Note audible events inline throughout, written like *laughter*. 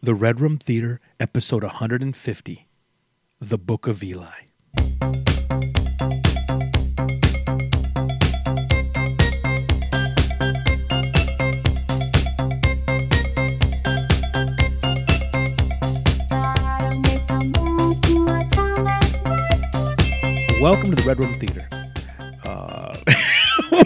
The Red Room Theater, episode 150 The Book of Eli. Welcome to the Red Room Theater. Uh, *laughs*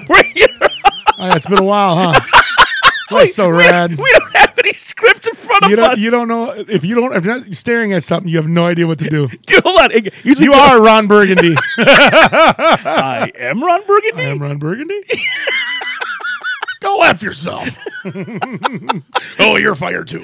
Oh, it's been a while, huh? *laughs* That's so we, rad. we don't have any script in front You don't, you don't know if you don't if you're not staring at something, you have no idea what to do. Dude, hold on. Usually You are Ron Burgundy. *laughs* *laughs* I am Ron Burgundy. I am Ron Burgundy. *laughs* Go after yourself. oh, you're fired too.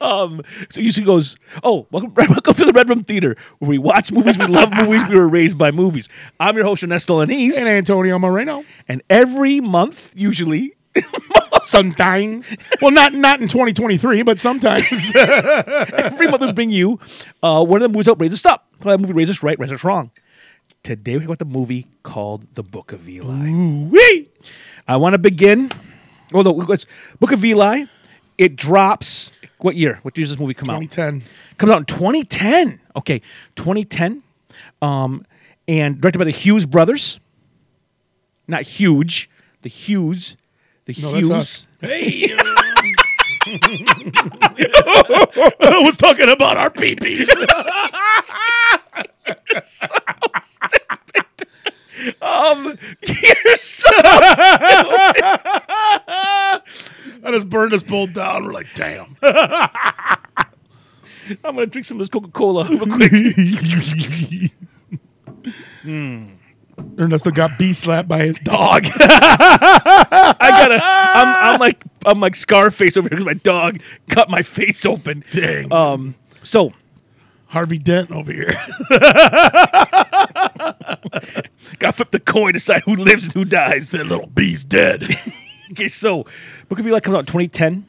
Um, so usually goes, oh, welcome, welcome to the Red Room Theater, where we watch movies, we love movies, we were raised by movies. I'm your host, Ernesto Alaniz, and Antonio Moreno. and every month, usually, *laughs* Sometimes, well, not not in 2023, but sometimes. *laughs* every month we bring you uh, one of the movies that raise us up. That movie raise us right, raise us wrong. Today we talk about the movie called The Book of Eli. Wee! I want to begin. Although it's Book of Eli, it drops. What year? What year does this movie come out? 2010. comes out in 2010. Okay, 2010, um, and directed by the Hughes brothers. Not huge, the Hughes, the No, that's Hughes. Hey. *laughs* I was talking about our peepees. *laughs* Um, you're so. stupid. I just burned us both down. We're like, damn. I'm gonna drink some of this Coca Cola real quick. *laughs* Ernesto got bee slapped by his dog. *laughs* I gotta. I'm, I'm like I'm like Scarface over here because my dog cut my face open. Dang. Um. So Harvey Dent over here. *laughs* gotta flip the coin to decide who lives and who dies. that little bee's dead. *laughs* Okay, so Book of Eli comes out in 2010,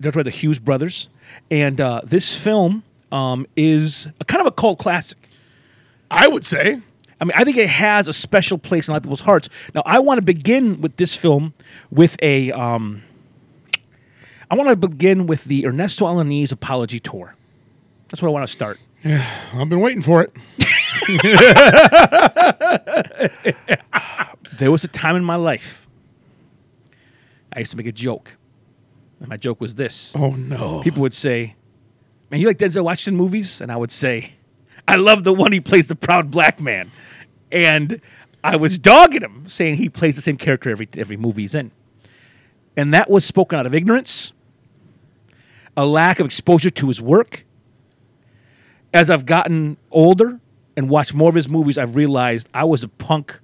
directed by the Hughes brothers, and uh, this film um, is a kind of a cult classic. I would say. I mean, I think it has a special place in a lot of people's hearts. Now, I want to begin with this film with a. Um, I want to begin with the Ernesto Alaniz apology tour. That's what I want to start. Yeah, I've been waiting for it. *laughs* There was a time in my life I used to make a joke, and my joke was this. Oh no. people would say, "Man, you like Denzel Washington movies?" And I would say, "I love the one he plays the proud black man," and I was dogging him, saying he plays the same character every every movie he's in, and that was spoken out of ignorance, a lack of exposure to his work. As I've gotten older and watched more of his movies, I've realized I was a punk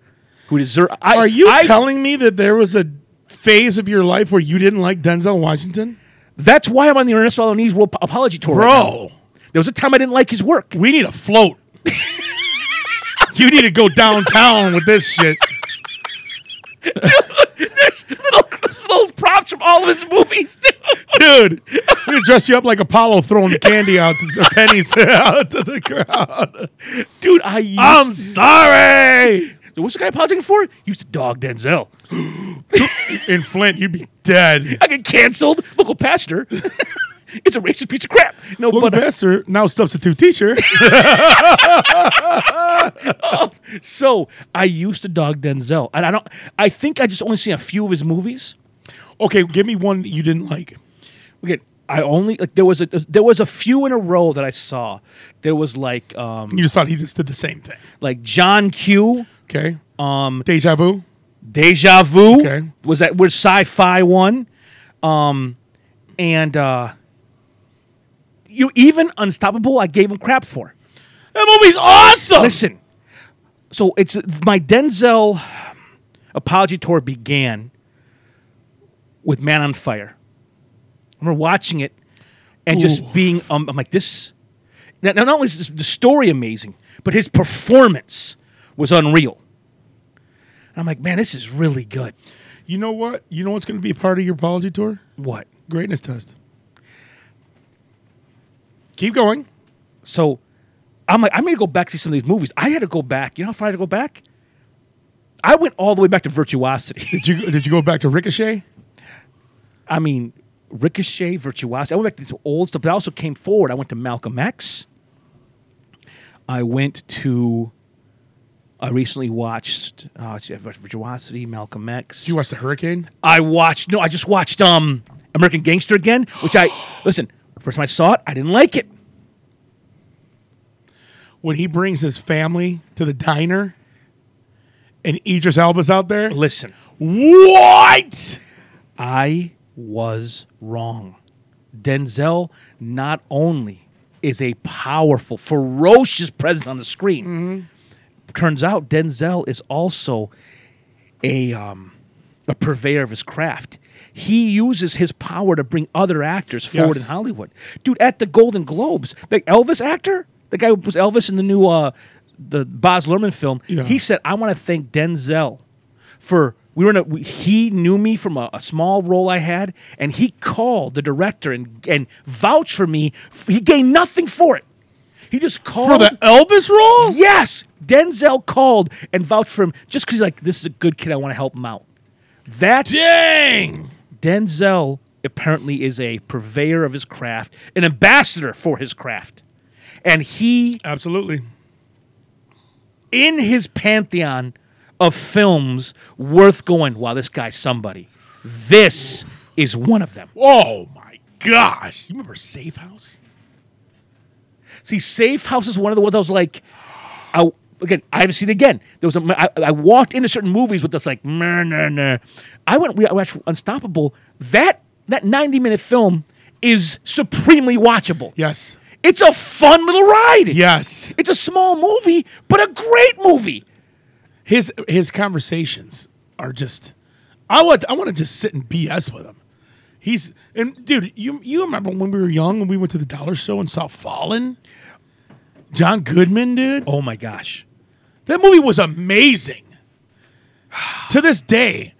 who deserved. I, Are you I, telling me that there was a phase of your life where you didn't like Denzel Washington? That's why I'm on the Ernesto Alaniz World Apology Tour, right now. Bro, There was a time I didn't like his work. we need a float. *laughs* you need to go downtown with this shit. There's little, little props from all of his movies, too. Dude, we to dress you up like Apollo throwing candy out to or pennies *laughs* out to the crowd. Dude, I used I'm sorry. So what's the guy apologizing for? He used to dog Denzel. *gasps* In Flint, you'd be dead. I get canceled. Local pastor. *laughs* it's a racist piece of crap. No, Local but uh, pastor, now substitute teacher. *laughs* *laughs* so I used to dog Denzel, and I don't. I think I just only seen a few of his movies. Okay, give me one you didn't like. Okay, I only like there was a there was a few in a row that I saw. There was like um You just thought he just did the same thing. like John Q. Okay. Um, Deja vu. Deja Vu Okay. was that was sci-fi one, um, and uh, you even Unstoppable. I gave him crap for. That movie's awesome. Listen, so it's my Denzel apology tour began with Man on Fire. I remember watching it and just being um, I'm like this. Now, not only is the story amazing, but his performance was unreal. And I'm like, man, this is really good. You know what? You know what's going to be a part of your apology tour? What? Greatness test. Keep going. So I'm like, I'm gonna go back to see some of these movies. I had to go back. You know how far I had to go back? I went all the way back to Virtuosity. Did you did you go back to Ricochet? I mean, Ricochet, Virtuosity. I went back to this old stuff, but I also came forward. I went to Malcolm X. I went to. I recently watched uh, Virtuosity, Malcolm X. Did you watch the Hurricane? I watched. No, I just watched um American Gangster again, which I *gasps* listen. First time I saw it, I didn't like it. When he brings his family to the diner, and Idris Elba's out there. Listen, What? I was wrong. Denzel not only is a powerful, ferocious presence on the screen, turns out Denzel is also a um, a purveyor of his craft. He uses his power to bring other actors forward Yes. in Hollywood. Dude, at the Golden Globes, the Elvis actor, the guy who was Elvis in the new uh, the Baz Luhrmann film, Yeah. he said, "I want to thank Denzel for we were in a he knew me from a, a small role I had, and he called the director and and vouched for me. He gained nothing for it. He just called For the Elvis role? Yes, Denzel called and vouched for him just because he's like this is a good kid. I want to help him out. That's Dang. Denzel. Apparently, is a purveyor of his craft, an ambassador for his craft, and he Absolutely. in his pantheon of films worth going. Wow, this guy's somebody. This is one of them. Oh my gosh. You remember Safe House? See, Safe House is one of the ones I was like, I, again, I haven't seen it again. There was a, I, I walked into certain movies with this like, nah, nah, nah. I went, we watched Unstoppable. That that ninety minute film is supremely watchable. Yes. It's a fun little ride. Yes. It's a small movie, but a great movie. His his conversations are just I want I want to just sit and BS with him. He's and dude, you you remember when we were young when we went to the dollar show and saw Fallen? John Goodman, dude. Oh my gosh. That movie was amazing. to this day,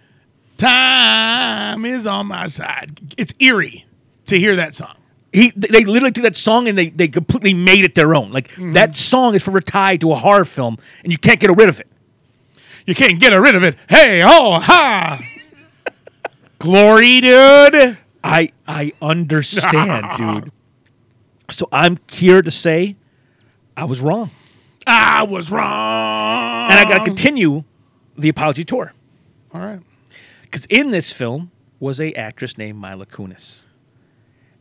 time is on my side. It's eerie to hear that song. he they literally took that song and they, they completely made it their own. Like mm-hmm. that song is forever tied to a horror film, and you can't get rid of it. You can't get rid of it. Hey, oh, ha. *laughs* Glory, dude. I I understand, *laughs* dude. So I'm here to say I was wrong, I was wrong. And I got to continue the apology tour All right. because in this film was a actress named Mila Kunis,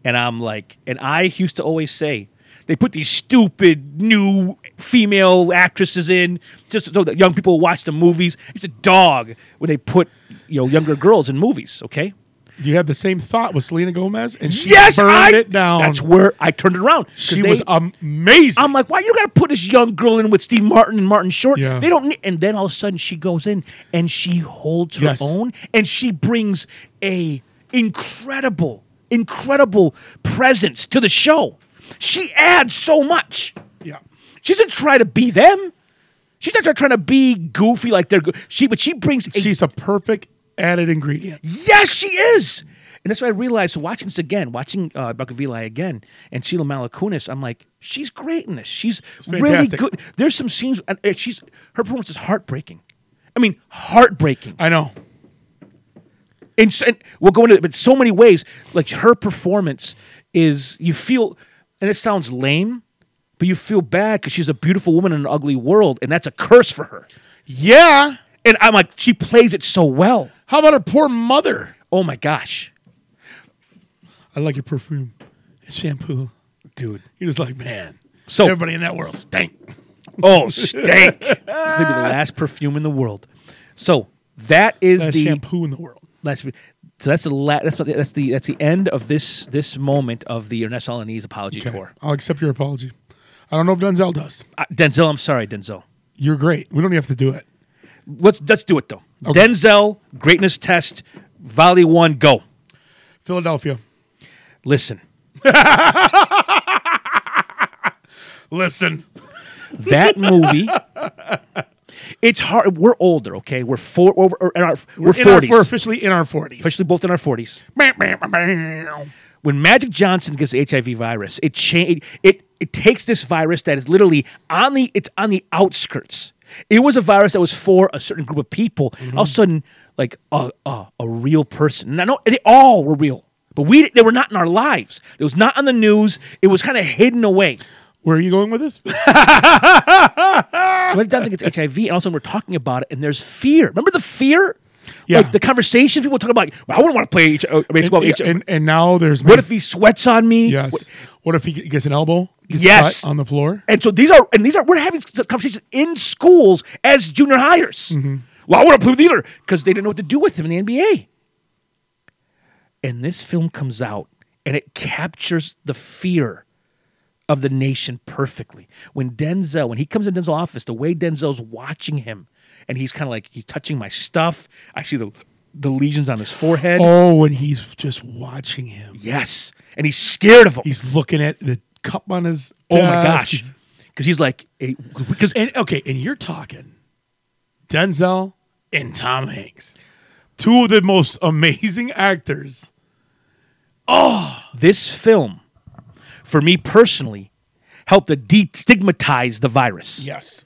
and I'm like, and I used to always say. They put these stupid new female actresses in just so that young people watch the movies. It's a dog when they put you know younger girls in movies. Okay, You had the same thought with Selena Gomez, and she yes, burned I, it down. That's where I turned it around. she they- was amazing. I'm like, why you got to put this young girl in with Steve Martin and Martin Short? Yeah. They don't. Need, and then all of a sudden she goes in and she holds her Yes. own, and she brings a incredible, incredible presence to the show. She adds so much. yeah. She doesn't try to be them. She's not trying to be goofy like they're. Go- she, but she brings. A, She's a perfect added ingredient. Yes, she is. And that's what I realized watching this again, watching uh, Book of Eli again, and Sheila Malakunis. I'm like, she's great in this. She's really fantastic. good. There's some scenes, and uh, she's her performance is heartbreaking. I mean, heartbreaking. I know. And, s- and we'll go into it, but so many ways. Like her performance is, you feel, and it sounds lame, but you feel bad because she's a beautiful woman in an ugly world, and that's a curse for her. Yeah. And I'm like, she plays it so well. How about her poor mother? Oh my gosh, I like your perfume. It's shampoo. dude. You're just like, man. So- everybody in that world stank. *laughs* Oh, stank. Maybe the *laughs* last perfume in the world. So that is Best the shampoo in the world. last. So that's the la- that's what, that's the that's the end of this this moment of the Ernesto Alaniz apology Okay. tour. I'll accept your apology. I don't know if Denzel does. Uh, Denzel, I'm sorry, Denzel. You're great. We don't even have to do it. Let's let's do it though. Okay. Denzel, greatness test, volley one, go. Philadelphia. Listen, *laughs* Listen. that movie. It's hard. We're older, okay. We're four. We're, we're, in our, we're In our- forties. we're officially in our 40s. Officially, both in our forties. When Magic Johnson gets the HIV virus, it cha- it it takes this virus that is literally on the it's on the outskirts. It was a virus that was for a certain group of people. All of a mm-hmm. sudden, like a a, a real person. And I know they all were real. But we they were not in our lives. It was not on the news. It was kind of hidden away. Where are you going with this? *laughs* When it doesn't get HIV, and all of a sudden we're talking about it, and there's fear. Remember the fear? Yeah. Like the conversations people talk about. Well, I wouldn't want to play H- uh, baseball. and, H- and, and now there's what if he sweats on me? yes. What- What if he gets an elbow? Gets Yes. cut on the floor. And so these are, and these are, we're having conversations in schools as junior hires. Mm-hmm. Well, I want to play with either because they didn't know what to do with him in the NBA. And this film comes out and it captures the fear of the nation perfectly. When Denzel, when he comes in Denzel's office, the way Denzel's watching him, and he's kind of like he's touching my stuff. I see the the lesions on his forehead. Oh, and he's just watching him. Yes, and he's scared of him. He's looking at the cup on his. oh my gosh, because he's like, eh, because And okay, and you're talking Denzel and Tom Hanks, two of the most amazing actors. Oh, this film, for me personally, helped to destigmatize the virus Yes,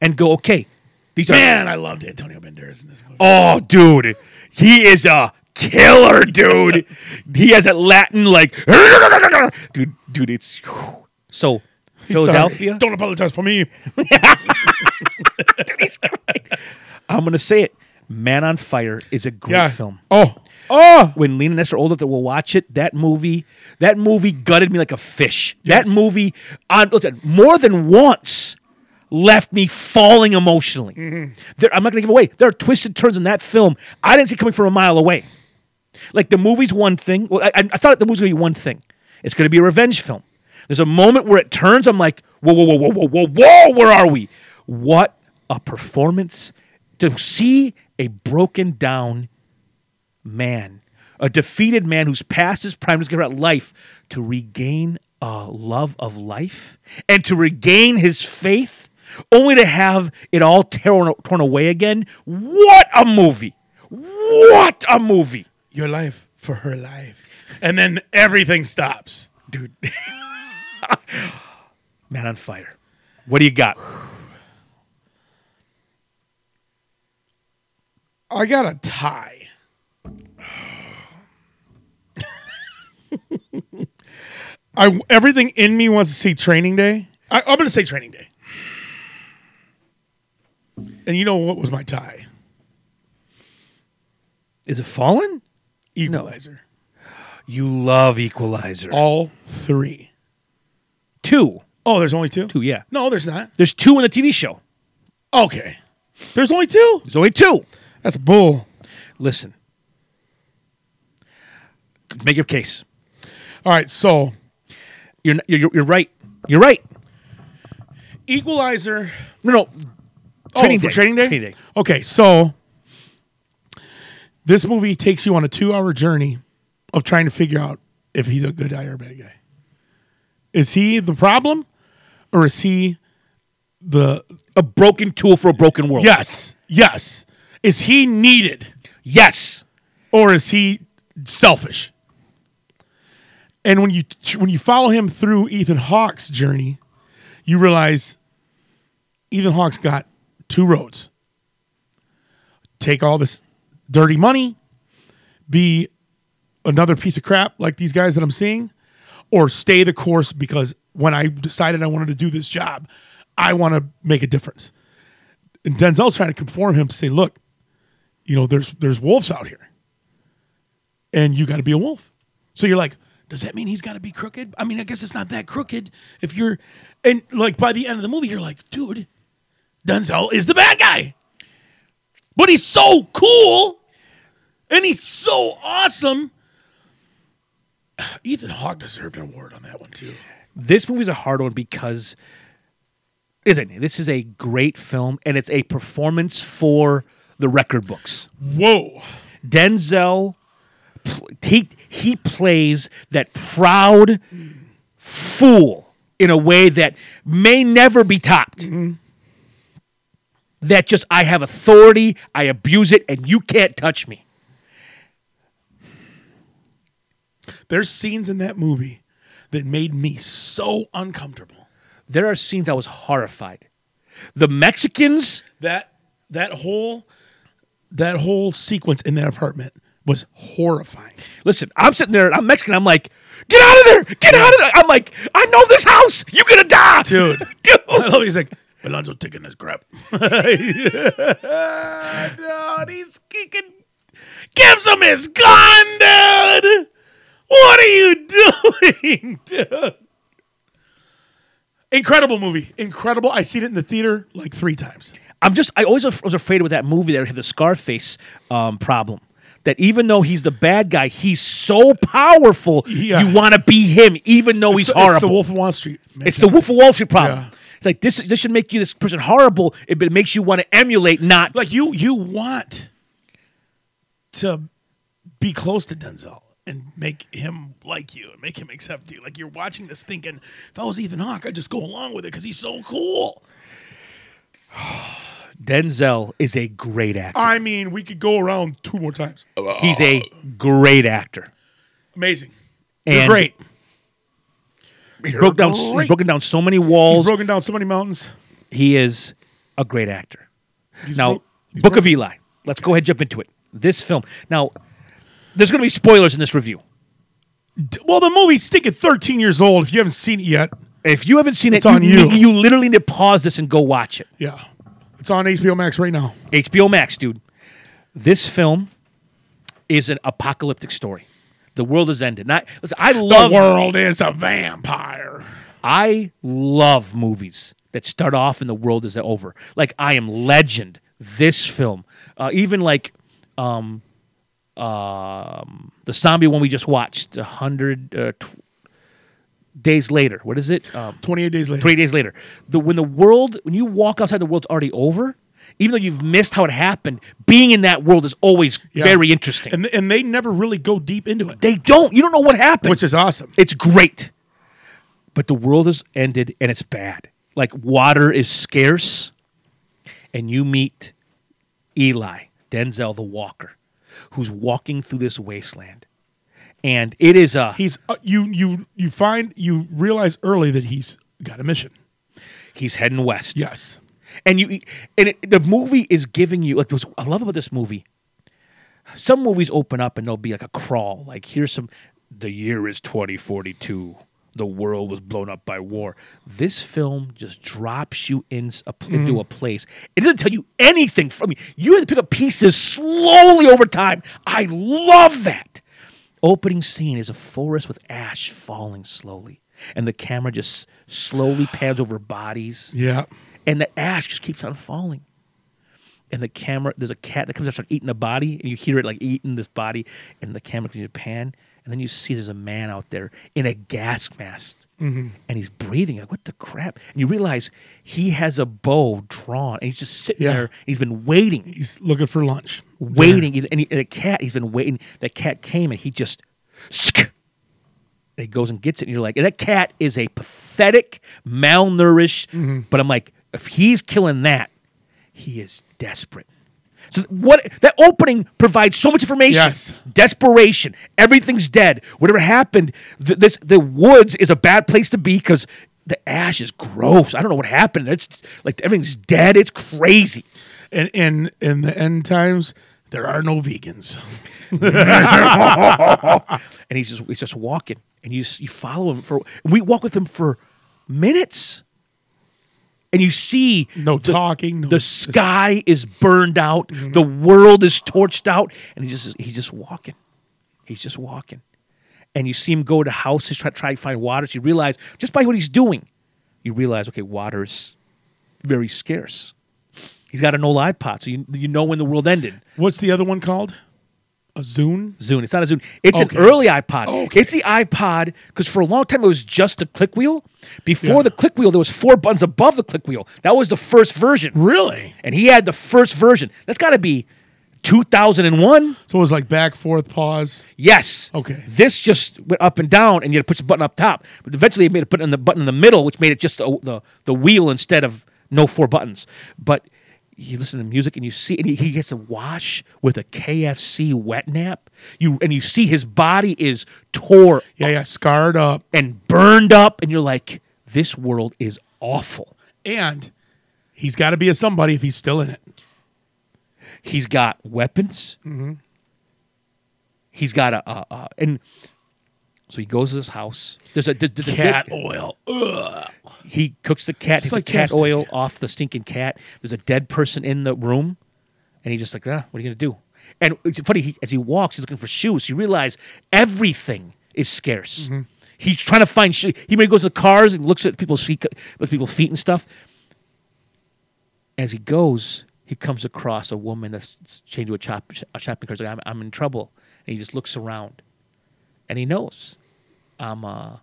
and go, okay, these are man, I loved Antonio Banderas in this movie. Oh, dude, he is a killer, dude. *laughs* he has that Latin like, dude, dude. It's so Philadelphia. Sorry. Don't apologize for me. *laughs* I'm gonna say it. Man on Fire is a great Yeah. film. Oh, oh, When Lena and Ness are old enough that we'll watch it, that movie, that movie gutted me like a fish. Yes. That movie, on listen, more than once, left me falling emotionally. Mm-hmm. There, I'm not gonna give away. There are twisted turns in that film I didn't see coming from a mile away. Like the movie's one thing. Well, I, I thought the movie's gonna be one thing. It's gonna be a revenge film. There's a moment where it turns. I'm like, whoa, whoa, whoa, whoa, whoa, whoa, whoa. Where are we? What a performance to see a broken down man, a defeated man who's past his prime, who's given out life to regain a love of life and to regain his faith, only to have it all torn, torn away again. What a movie! What a movie! your life for her life, and then everything stops. dude. *laughs* Man on fire. What do you got? I got a tie. *sighs* I everything in me wants to see Training Day. I, I'm going to say Training Day. And you know what was my tie? Is it Fallen? Equalizer. You love Equalizer. All three. Two. Oh, there's only two. Two, yeah. No, there's not. There's two in the TV show. Okay. There's only two. There's only two. That's bull. Listen. Make your case. All right, so You're, you're, you're right. You're right. Equalizer. No, no. Oh, Training for Day. Training Day. Training Day. Okay, so this movie takes you on a two-hour journey of trying to figure out if he's a good guy or a bad guy. Is he the problem, or is he the A broken tool for a broken world. yes, yes? Is he needed, Yes. or is he selfish? And when you when you follow him through Ethan Hawke's journey, you realize Ethan Hawke's got two roads. Take all this dirty money, be another piece of crap like these guys that I'm seeing, or stay the course because when I decided I wanted to do this job, I want to make a difference. And Denzel's trying to conform him to say, look, you know, there's there's wolves out here. And you got to be a wolf. So you're like, does that mean he's got to be crooked? I mean, I guess it's not that crooked if you're and like by the end of the movie, you're like, dude, Denzel is the bad guy. But he's so cool and he's so awesome. *sighs* Ethan Hawke deserved an award on that one too. This movie's a hard one because isn't it? This is a great film and it's a performance for the record books. Whoa. Denzel he he plays that proud fool in a way that may never be topped. Mm-hmm. That just I have authority, I abuse it, and you can't touch me. There's scenes in that movie that made me so uncomfortable. There are scenes I was horrified. The Mexicans, That that whole that whole sequence in that apartment was horrifying. Listen, I'm sitting there, I'm Mexican, I'm like, get out of there, get out of there. I'm like, I know this house, you're gonna die. Dude. *laughs* Dude. I love he's like, Alonzo taking this crap. *laughs* dude, he's kicking. Gives him his gun, dude. What are you doing, *laughs* dude? Incredible movie. Incredible. I seen it in the theater like three times. I'm just, I always was afraid with that movie that it had the Scarface um, problem. That even though he's the bad guy, he's so powerful, Yeah. you want to be him, even though he's It's- horrible. It's the Wolf of Wall Street. It's the Wolf of Wall Street problem. It's like this. This should make you this person horrible, it- but it makes you want to emulate, not like you you want to be close to Denzel and make him like you and make him accept you. Like you're watching this thinking, if I was Ethan Hawke, I'd just go along with it because he's so cool. *sighs* Denzel is a great actor. I mean, we could go around two more times. He's a great actor. Amazing. You're And great. He's broke down. He's broken down so many walls. He's broken down so many mountains. he is a great actor. He's now, bro- Book of Eli. Let's go ahead and jump into it. This film. Now, there's going to be spoilers in this review. Well, the movie's sticking 13 years old. If you haven't seen it yet, If you haven't seen It's it, on you. you literally need to pause this and go watch it. yeah, it's on HBO Max right now. HBO Max, dude. This film is an apocalyptic story. The world has ended. Not, listen, I love the world is a vampire. I love movies that start off and the world is over. Like I Am Legend, this film, uh, even like um, um, the zombie one we just watched, a hundred uh, tw- days later. What is it? Um, 28 days later. Three days later. The when the world when you walk outside the world's already over. Even though you've missed how it happened, being in that world is always Yeah. very interesting. And, and they never really go deep into it, they don't. You don't know what happened. which is awesome. It's great. But the world has ended and it's bad. Like water is scarce, and you meet Eli, Denzel the Walker, who's walking through this wasteland. And it is a He's uh, you you you find you realize early that he's got a mission. he's heading west. Yes. And you and it, the movie is giving you like I love about this movie. Some movies open up and there'll be like a crawl. Like here's some the year is 2042. The world was blown up by war. This film just drops you in a, into mm. a place. It doesn't tell you anything from you. You have to pick up pieces slowly over time. I love that. Opening scene is a forest with ash falling slowly, and the camera just slowly pans over bodies Yeah. And the ash just keeps on falling. And the camera, there's a cat that comes up, starts eating the body, and you hear it like eating this body, and the camera continues to pan, and then you see there's a man out there in a gas mask, and he's breathing. Like, what the crap? And you realize he has a bow drawn, and he's just sitting Yeah. there. And he's been waiting, He's looking for lunch. waiting, and, he, and a cat. He's been waiting. That cat came, and he just, sk, and he goes and gets it, and you're like, that cat is a pathetic, malnourished. Mm-hmm. But I'm like, if he's killing that, he is desperate. So what that opening provides so much information. Yes. Desperation. Everything's dead. Whatever happened, th- this the woods is a bad place to be because the ash is gross. I don't know what happened. It's like everything's dead. It's crazy. And in in the end times, there are no vegans. *laughs* and he's just he's just walking, and you you follow him for. We walk with him for minutes, and you see No the, talking. No The sky is burned out. Mm-hmm. The world is torched out, and he's just he's just walking. He's just walking, and you see him go to houses try try to find water. So you realize just by what he's doing, you realize okay, water is very scarce. He's got an old iPod, so you you know when the world ended. What's the other one called? A Zune. Zune. It's not a Zune. It's Okay. an early iPod. Okay. It's the iPod because for a long time it was just the click wheel. Before Yeah. the click wheel, there was four buttons above the click wheel. That was the first version, Really? and he had the first version. That's got to be 2001. So it was like back, forth, pause. Yes. Okay. This just went up and down, and you had to push the button up top. But eventually, it made it put in the button in the middle, which made it just a, the the wheel instead of no four buttons. But you listen to music and you see, and he, he gets to wash with a KFC wet nap. You and you see his body is tore Yeah, yeah. Scarred up. and burned up, and you're like, this world is awful. And he's got to be a somebody if he's still in it. He's got weapons. Mm-hmm. he's got a, a, a and so he goes to his house. There's a, there's a Cat dead- oil. Ugh. He cooks the cat, takes like the cat chapstick. oil off the stinking cat. There's a dead person in the room, and he's just like, ah, what are you gonna do? And it's funny, he, as he walks, he's looking for shoes. You realize everything is scarce. Mm-hmm. He's trying to find shoes. He maybe goes to the cars and looks at people's feet, looks at people's feet and stuff. As he goes, he comes across a woman that's chained to a, chop, a shopping cart. He's like, I'm, I'm in trouble. And he just looks around, and he knows, I'm, uh, I'm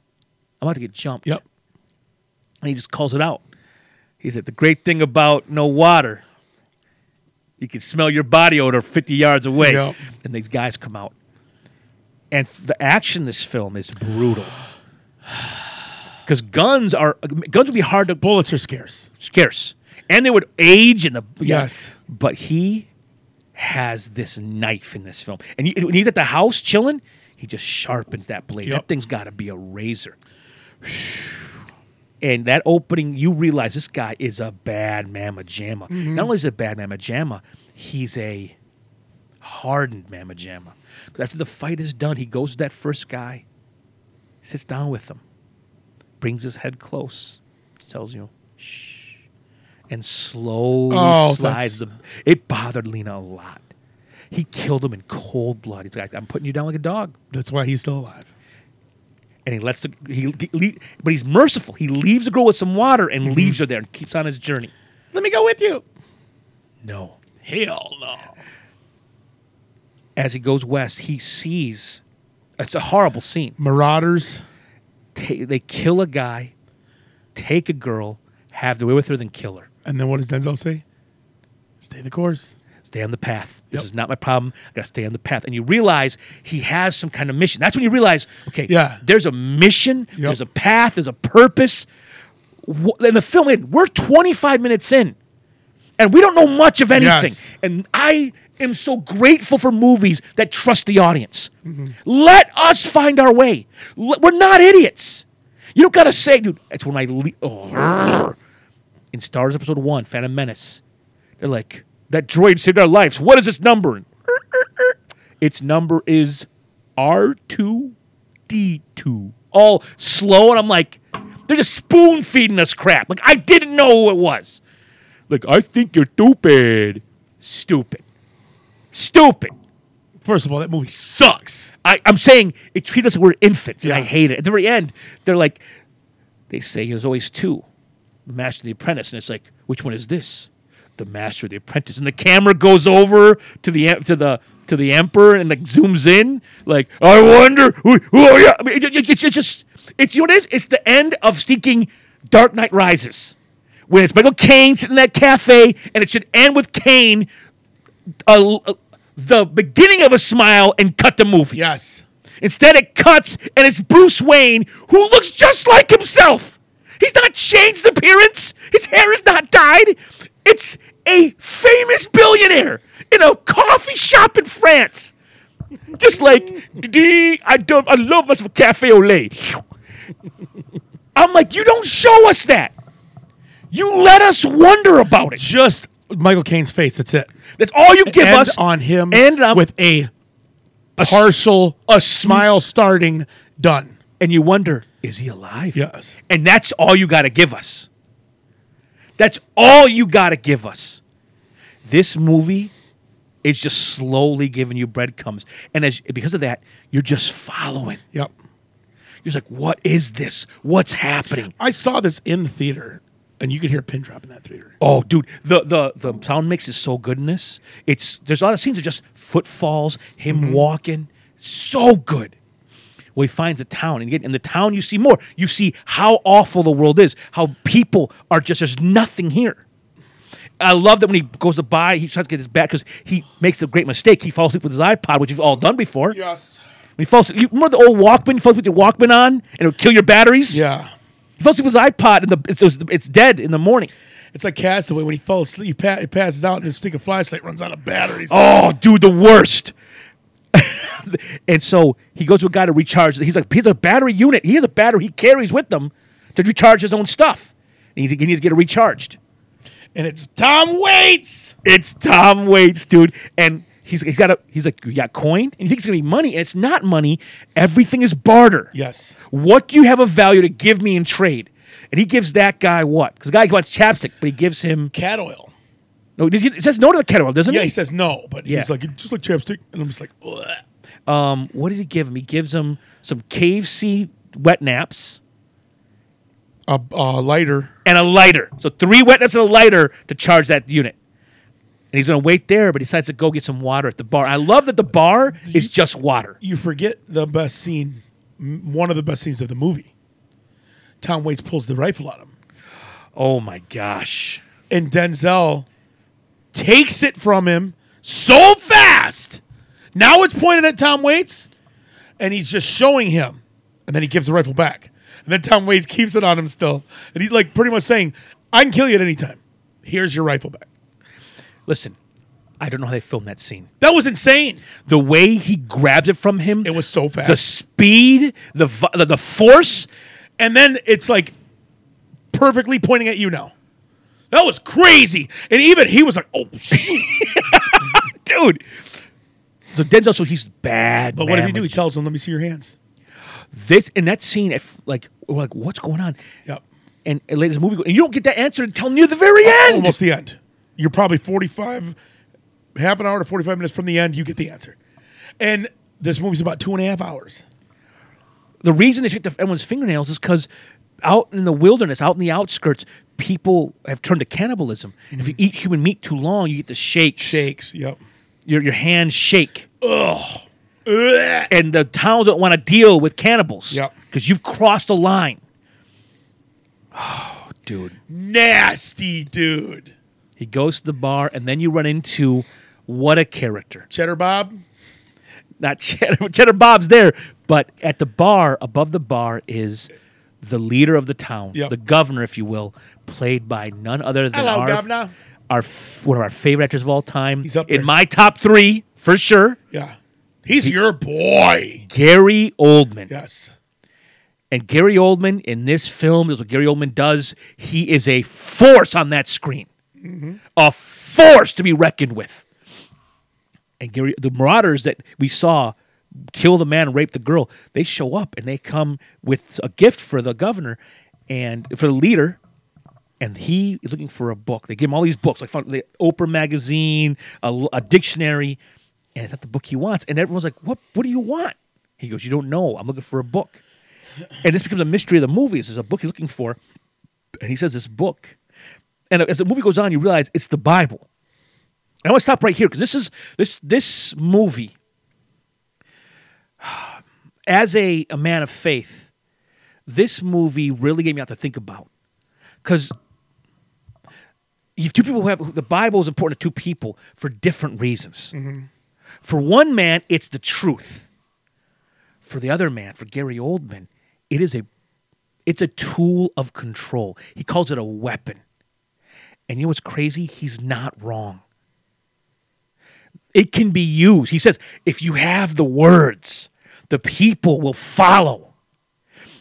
about to get jumped. Yep. And he just calls it out. He said, The great thing about no water, you can smell your body odor 50 yards away. Yep. And these guys come out. And the action in this film is brutal. *sighs* Because guns are guns would be hard to Bullets are scarce. scarce, and they would age in the Yes. But he has this knife in this film, and he, when he's at the house chilling, he just sharpens that blade. That thing's got to be a razor. *sighs* *sighs* And that opening, you realize this guy is a bad mamma jamma. Mm-hmm. Not only is he a bad mamma jamma, he's a hardened mamma jamma. 'Cause after the fight is done, he goes to that first guy, sits down with him, brings his head close, tells you, shh, and slowly Oh, slides the. It bothered Lena a lot. He killed him in cold blood. He's like, I'm putting you down like a dog. That's why he's still alive. And he lets the he, he but he's merciful. He leaves the girl with some water and Mm-hmm. leaves her there and keeps on his journey. Let me go with you. No. Hell no. As he goes west, he sees it's a horrible scene. Marauders. Ta- they kill a guy, take a girl, have the way with her, then kill her. And then what does Denzel say? Stay the course. Stay on the path. This Yep. is not my problem. I gotta stay on the path. And you realize he has some kind of mission. That's when you realize, okay, Yeah. there's a mission, Yep. there's a path, there's a purpose. And the film, in we're 25 minutes in, and we don't know much of anything. Yes. And I am so grateful for movies that trust the audience. Mm-hmm. Let us find our way. We're not idiots. You don't gotta say, dude. It's when I le- oh, *sniffs* in Star Wars Episode One, Phantom Menace. They're like, that droid saved our lives. What is its number? Its number is R2D2. All slow, and I'm like, they're just spoon feeding us crap. Like, I didn't know who it was. Like, I think you're stupid. Stupid. Stupid. First of all, that movie sucks. I, I'm saying it treated us like we're infants, and I hate it. At the very end, they're like, they say there's always two, the master and the apprentice, and it's like, which one is this? The master the apprentice, and the camera goes over to the to the to the emperor and like zooms in, like I wonder who. Oh yeah, I mean, it, it- it's, it's just it's you know what it is. It's the end of stinking Dark Knight Rises, when it's Michael Caine sitting in that cafe, and it should end with Caine, uh, uh, the beginning of a smile, and cut the movie. Yes. Instead, it cuts and it's Bruce Wayne, who looks just like himself. He's not changed appearance. His hair is not dyed. It's a famous billionaire in a coffee shop in France. Just like, "Dee, I, don't, I love myself for cafe au lait. I'm like, you don't show us that. You let us wonder about it. Just Michael Caine's face. That's it. That's all you give End us on him And um, with a partial a smile starting done. and you wonder, is he alive? Yes. And that's all you got to give us. That's all you got to give us. This movie is just slowly giving you breadcrumbs. And as because of that, you're just following. Yep. You're just like, what is this? What's happening? I saw this in the theater, and you could hear a pin drop in that theater. Oh, dude, the the the sound mix is so good in this. It's there's a lot of scenes of just footfalls, him mm-hmm. walking, so good. Well, he finds a town, and in the town you see more. You see how awful the world is, how people are just there's nothing here. I love that when he goes to buy, he tries to get his back because he makes a great mistake. He falls asleep with his iPod, which you've all done before. Yes. When he falls, you remember the old Walkman? You fall asleep with your Walkman on, and it would kill your batteries. Yeah. He falls asleep with his iPod, and the it's, it's, it's dead in the morning. It's like Castaway when he falls asleep, he, pa- he passes out, and his stick of flashlight runs out of batteries. Oh, dude, the worst. *laughs* and so he goes to a guy to recharge. He's like, he's a battery unit. He has a battery he carries with him to recharge his own stuff. And he, he needs to get it recharged. And it's Tom Waits. It's Tom Waits, dude. And He's, he's got a he's like you got coin and he thinks it's gonna be money and it's not money. Everything is barter. Yes. What do you have of value to give me in trade? And he gives that guy what? Because the guy wants chapstick, but he gives him Cat oil. No. He it says no to the kettlebell, doesn't he? Yeah, he? he says no, but Yeah. he's like just like chapstick, and I'm just like, Ugh. Um, what did he give him? He gives him some KFC wet naps a, a lighter. and a lighter. So three wet naps and a lighter to charge that unit. And he's gonna wait there, but he decides to go get some water at the bar. I love that the bar is just water. You forget the best scene, m- one of the best scenes of the movie. Tom Waits pulls the rifle on him, Oh my gosh. and Denzel takes it from him so fast. Now it's pointed at Tom Waits, and he's just showing him, and then he gives the rifle back, and then Tom Waits keeps it on him still, and he's like pretty much saying, "I can kill you at any time. Here's your rifle back." Listen, I don't know how they filmed that scene. That was insane. The way he grabs it from him, It was so fast. the speed, the the, the force. and then it's like perfectly pointing at you now. That was crazy. And even he was like, "Oh *laughs* shit!" dude. So Denzel, so he's bad. But what does he do? He tells him, "Let me see your hands." this in that scene. If like we're like, what's going on? Yep. And, and later the movie, and you don't get that answer until near the very end. Almost the end. You're probably 45, half an hour to 45 minutes from the end. You get the answer. And this movie's about two and a half hours. The reason they checked the, everyone's fingernails is because out in the wilderness, out in the outskirts, people have turned to cannibalism. If you mm. eat human meat too long, you get the shakes. Shakes. Yep. Your your hands shake. Ugh. and the towns don't want to deal with cannibals. Yep. Because you've crossed the line. Oh, dude. Nasty dude. He goes to the bar, and then you run into what a character. Cheddar Bob. Not Cheddar, Cheddar Bob's there, but at the bar, above the bar, is the leader of the town, Yep. the governor, if you will, played by none other than Hello, our, governor. our f- one of our favorite actors of all time. He's up in my top three for sure. Yeah. He's your boy. Gary Oldman. Yes. And Gary Oldman in this film, this is what Gary Oldman does. He is a force on that screen, mm-hmm. a force to be reckoned with. And Gary, the Marauders that we saw kill the man rape the girl, they show up and they come with a gift for the governor and for the leader. And he is looking for a book. They give him all these books, like the Oprah magazine, a, a dictionary, and it's not the book he wants. And everyone's like, "What? What do you want?" He goes, "You don't know. I'm looking for a book." and this becomes a mystery of the movies. There's a book he's looking for, and he says this book. And as the movie goes on, you realize it's the Bible. And I want to stop right here because this is this this movie. *sighs* As a, a man of faith, this movie really gave me out to think about because you have two people who have the Bible is important to two people for different reasons. Mm-hmm. For one man, it's the truth. For the other man, for Gary Oldman, it is a it's a tool of control. He calls it a weapon. And you know what's crazy? He's not wrong. It can be used. He says, if you have the words, the people will follow.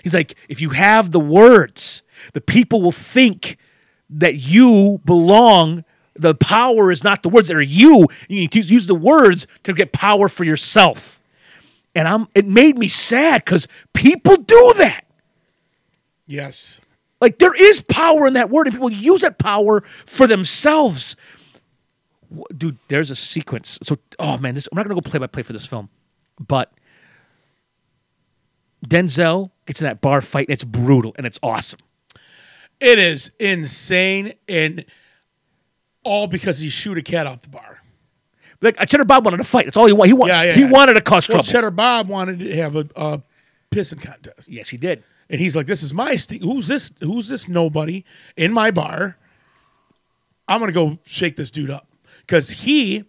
He's like, if you have the words, the people will think that you belong. The power is not the words that are you. You use the words to get power for yourself. And I'm it made me sad because people do that. Yes. Like there is power in that word, and people use that power for themselves. Dude, there's a sequence. So, oh man, this I'm not gonna go play by play for this film, but Denzel gets in that bar fight, and it's brutal and it's awesome. It is insane, and all because he shoot a cat off the bar. Like uh, Cheddar Bob wanted to fight. That's all he wanted. He, wanted. Yeah, yeah, he yeah. wanted to cause Well, trouble. Cheddar Bob wanted to have a, a pissing contest, yes, he did. and he's like, "This is my st- who's this? Who's this nobody in my bar? I'm gonna go shake this dude up because he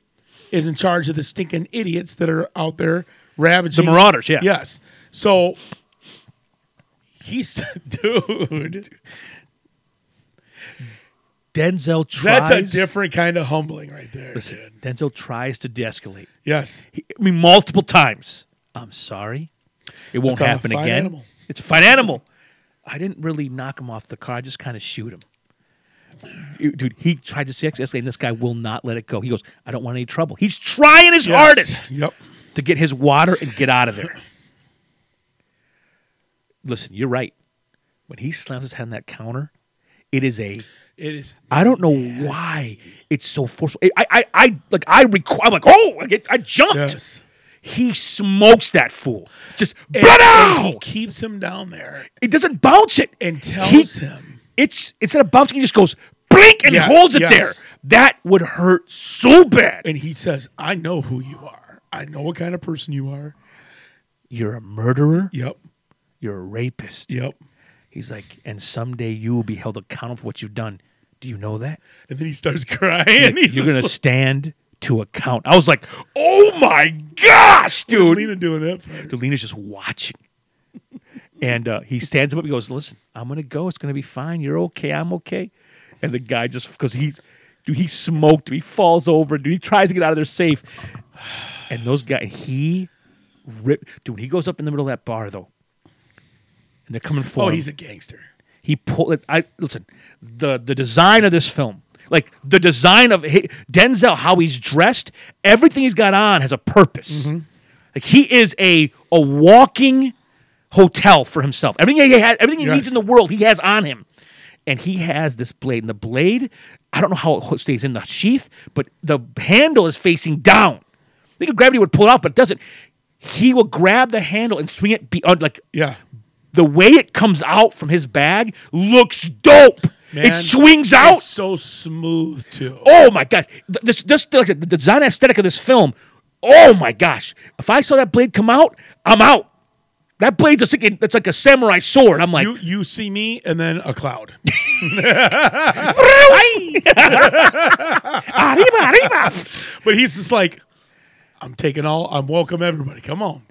is in charge of the stinking idiots that are out there ravaging The Marauders, yeah. Yes. So he's *laughs* dude. Denzel tries. That's a different kind of humbling right there, Listen, dude. Denzel tries to de-escalate. Yes. He- I mean, multiple times. I'm sorry. It won't That's happen fine again. animal. It's a fine animal. I didn't really knock him off the car. I just kind of shoot him. Dude, he tried to sex escalate, and this guy will not let it go. He goes, "I don't want any trouble." He's trying his Yes. hardest Yep. to get his water and get out of there. Listen, you're right. When he slams his hand on that counter, it is a It is. I don't know why it's so forceful. I, I, I like, I require. I'm like, oh, I, get, I jumped. Yes. He smokes that fool. Just, And, and he keeps him down there It doesn't bounce it. and He- tells him. it's instead of bouncing, he just goes blink and Yeah, holds it yes. there. That would hurt so bad. And he says, I know who you are. I know what kind of person you are. You're a murderer. Yep. You're a rapist. Yep. He's like, and someday you will be held accountable for what you've done. Do you know that? And then he starts crying. He's You're gonna stand to account. I was like, oh my gosh, dude. Lena doing that part. Delina's just watching. And uh, he stands up. He goes, "Listen, I'm gonna go. It's gonna be fine. You're okay. I'm okay." And the guy just because he's, dude, he smoked. He falls over. Dude, he tries to get out of there safe. And those guys, he rip, dude. He goes up in the middle of that bar though, and they're coming for Oh, him. he's a gangster. he pulled it. I listen. The the design of this film, like the design of hi- Denzel, how he's dressed, everything he's got on has a purpose. Mm-hmm. Like he is a a walking hotel for himself. Everything he has, everything he needs in the world, he has on him. And he has this blade, and the blade, I don't know how it stays in the sheath, but the handle is facing down. I think if gravity would pull it out, but it doesn't. He will grab the handle and swing it beyond, like Yeah. The way it comes out from his bag looks dope. Man, it swings out. It's so smooth too. Oh my gosh! This, this, the design aesthetic of this film. Oh my gosh! If I saw that blade come out, I'm out. That blade's just like it's like a samurai sword. I'm like, You you see me and then a cloud. *laughs* *laughs* *laughs* arriba, arriba. But he's just like, I'm taking all. I'm welcome everybody. Come on.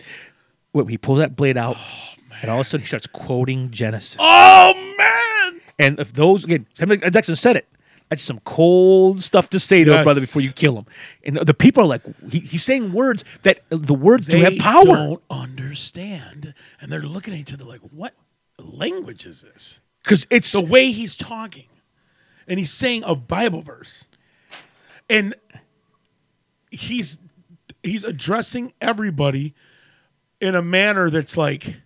Wait, he pulls that blade out, oh, and all of a sudden he starts quoting Genesis. Oh man. And if those again, Samuel L. Jackson said it. That's some cold stuff to say to a Yes. brother before you kill him. And the, people are like, he, he's saying words that the words do They have power. don't understand, and they're looking at each other like, "What language is this?" Because it's the way he's talking and he's saying a bible verse and he's he's addressing everybody in a manner that's like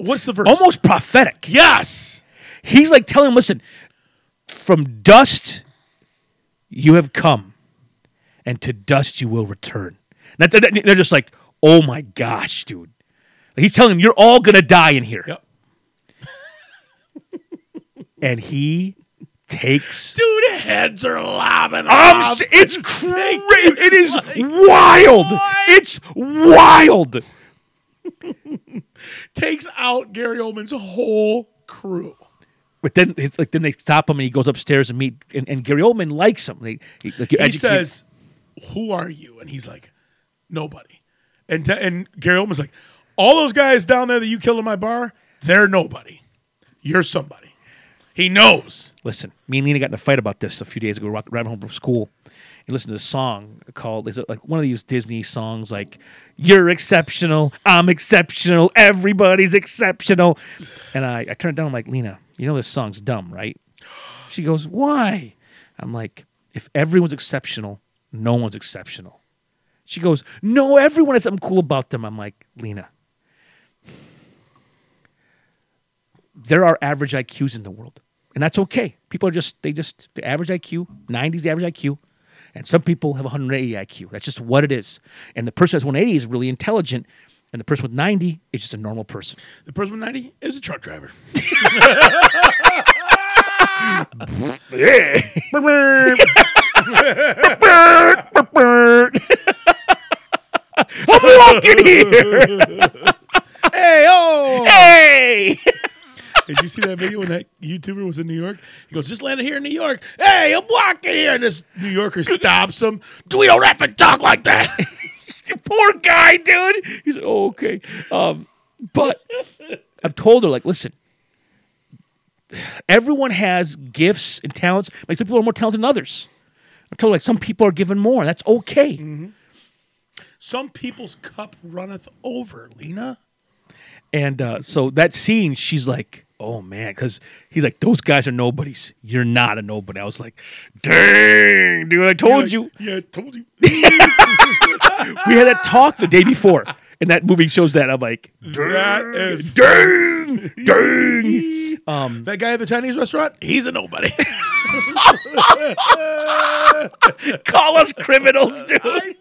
what's the verse almost prophetic. yes He's like telling him, listen, from dust you have come, and to dust you will return. That- they're just like, oh my gosh, dude. He's telling him, you're all going to die in here. yep *laughs* And he takes dude heads are lobbing I'm off. it's *laughs* It's crazy. It is like, wild. what? It's wild. *laughs* takes out Gary Oldman's whole crew But then, it's like, then they stop him, and he goes upstairs and meet. And, and Gary Oldman likes him. They, he like, he says, "Who are you?" And he's like, "Nobody." And and Gary Oldman's like, "All those guys down there that you killed in my bar, they're nobody. You're somebody." He knows. "Listen, me and Lena got in a fight about this a few days ago. Riding home from school, and listened to this song called is it like one of these Disney songs like "You're exceptional, I'm exceptional, everybody's exceptional." And I, I turned it down. I'm like, Lena, you know this song's dumb, right? She goes, "Why?" I'm like, "If everyone's exceptional, no one's exceptional." She goes, "No, everyone has something cool about them." I'm like, Lena. There are average IQs in the world, and that's okay. People are just they just the average IQ, 90s the average IQ, and some people have 180 IQ. That's just what it is. And the person that's 180 is really intelligent, and the person with 90 is just a normal person. The person with 90 is a truck driver. *laughs* I'm walking here. hey, oh! Hey. Did you see that video when that YouTuber was in New York? He goes, just landed here in New York. Hey, I'm walking here. And this New Yorker stops him. Do We don't have to talk like that. *laughs* Poor guy, dude. He's like, oh, okay. Um, but I've told her, like, listen, everyone has gifts and talents. Like, some people are more talented than others. I told her, like, some people are given more. And that's okay. Some people's cup runneth over, Lena. And uh, so that scene, she's like, oh man, because he's like, those guys are nobodies. You're not a nobody. I was like, dang, dude, I told you. Yeah, I told you. *laughs* We had that talk the day before, and that movie shows that. I'm like, That is dang, dang. *laughs* Um, that guy at the Chinese restaurant. He's a nobody. *laughs* call us criminals, dude. I know,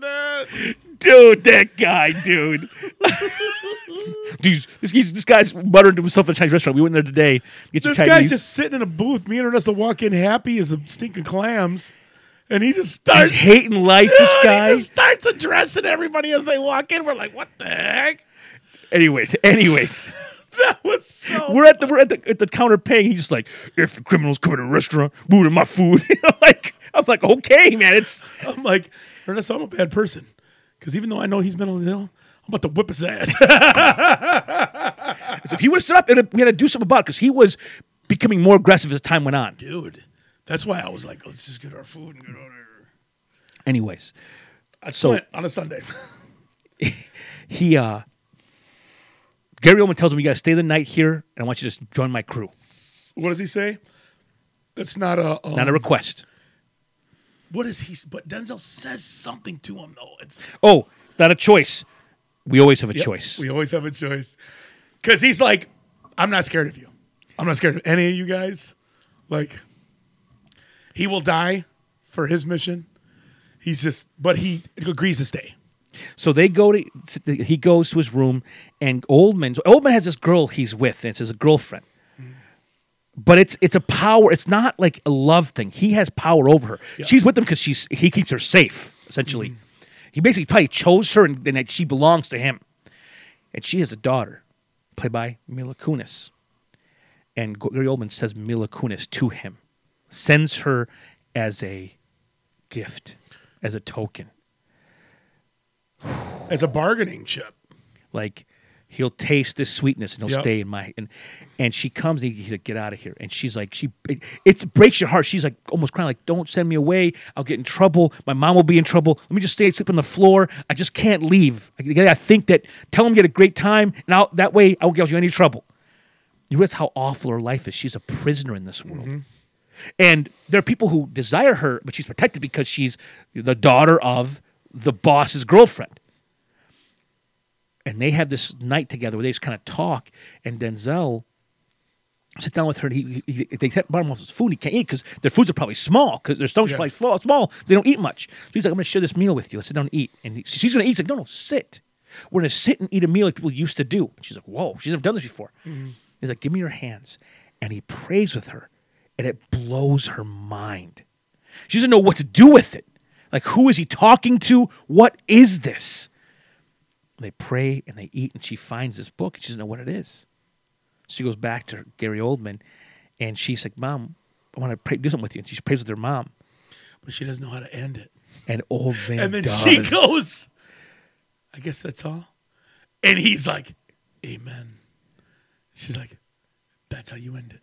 dude. Dude, that guy, dude. *laughs* dude, this, this guy's muttering to himself in a Chinese restaurant. We went there today. Get This guy's just sitting in a booth. Me and Ernesto walk in happy as a stinking clams, and he just starts He's hating life. This guy. He just starts addressing everybody as they walk in. We're like, what the heck? Anyways, anyways. *laughs* That was so. We're at the we're at the at the counter paying. He's just like, if the criminals come in a restaurant, moving my food. *laughs* like I'm like, okay, man. It's I'm like, Ernesto, I'm a bad person. Because even though I know he's mentally ill, I'm about to whip his ass. *laughs* if he would have stood up, and we had to do something about it because he was becoming more aggressive as time went on. Dude, that's why I was like, let's just get our food and get out of here. Anyways, I So- went on a Sunday. *laughs* he uh Gary Oldman tells him you got to stay the night here, and I want you to just join my crew. what does he say? That's not a. Um, Not a request. What is he? But Denzel says something to him though. It's Oh, not a choice. We always have a Yep, choice. We always have a choice. Because he's like, I'm not scared of you. I'm not scared of any of you guys. Like, he will die for his mission. He's just, but he agrees to stay. So they go to he goes to his room, and Oldman Oldman has this girl he's with, and it's his girlfriend. But it's it's a power. It's not like a love thing. He has power over her. She's with him because she's he keeps her safe. Essentially, mm-hmm. he basically probably chose her, and, and that she belongs to him. And she has a daughter, played by Mila Kunis. And Gary Oldman says Mila Kunis to him, sends her as a gift, as a token. As a bargaining chip. like he'll taste this sweetness and he'll Yep. stay in my and and she comes and he's like get out of here. And she's like she it, it breaks your heart. She's like almost crying like don't send me away. I'll get in trouble. My mom will be in trouble. Let me just stay sleep on the floor. I just can't leave. I, I think that tell him you had a great time and I'll, that way i won't get you any trouble. You realize how awful her life is. She's a prisoner in this world. Mm-hmm. And there are people who desire her but she's protected because she's the daughter of the boss's girlfriend and they have this night together where they just kind of talk. And Denzel sits down with her, and he, he they set bottom off his food. He can't eat because their foods are probably small because their stomachs Yeah. are probably small, small. They don't eat much. So he's like, "I'm going to share this meal with you. Let's sit down and eat." And he, she's going to eat. He's like, "No, no, sit. We're going to sit and eat a meal like people used to do." And she's like, "Whoa, she's never done this before." Mm-hmm. He's like, "Give me your hands," and he prays with her, and it blows her mind. She doesn't know what to do with it. Like, who is he talking to? What is this? They pray and they eat, and she finds this book and she doesn't know what it is. She goes back to Gary Oldman, and she's like, "Mom, I want to pray, do something with you." And she prays with her mom, But she doesn't know how to end it. and Oldman And then does. she goes, I guess that's all. And he's like, Amen. She's like, That's how you end it.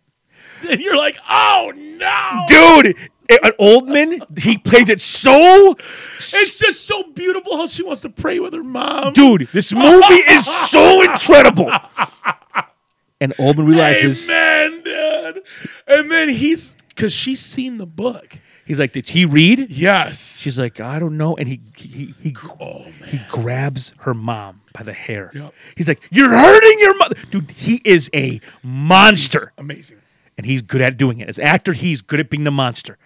*laughs* And you're like, Oh no. "Dude, an Oldman, he plays it so." *laughs* It's just so beautiful how she wants to pray with her mom. Dude, this movie is so *laughs* incredible. And Oldman realizes Amen, dude. And then he's because she's seen the book. he's like, "Did he read?" Yes. She's like, "I don't know," and he he he oh man. he grabs her mom by the hair. Yep. He's like, "You're hurting your mother, dude." He is a monster, Amazing. And he's good at doing it. As an actor, he's good at being the monster.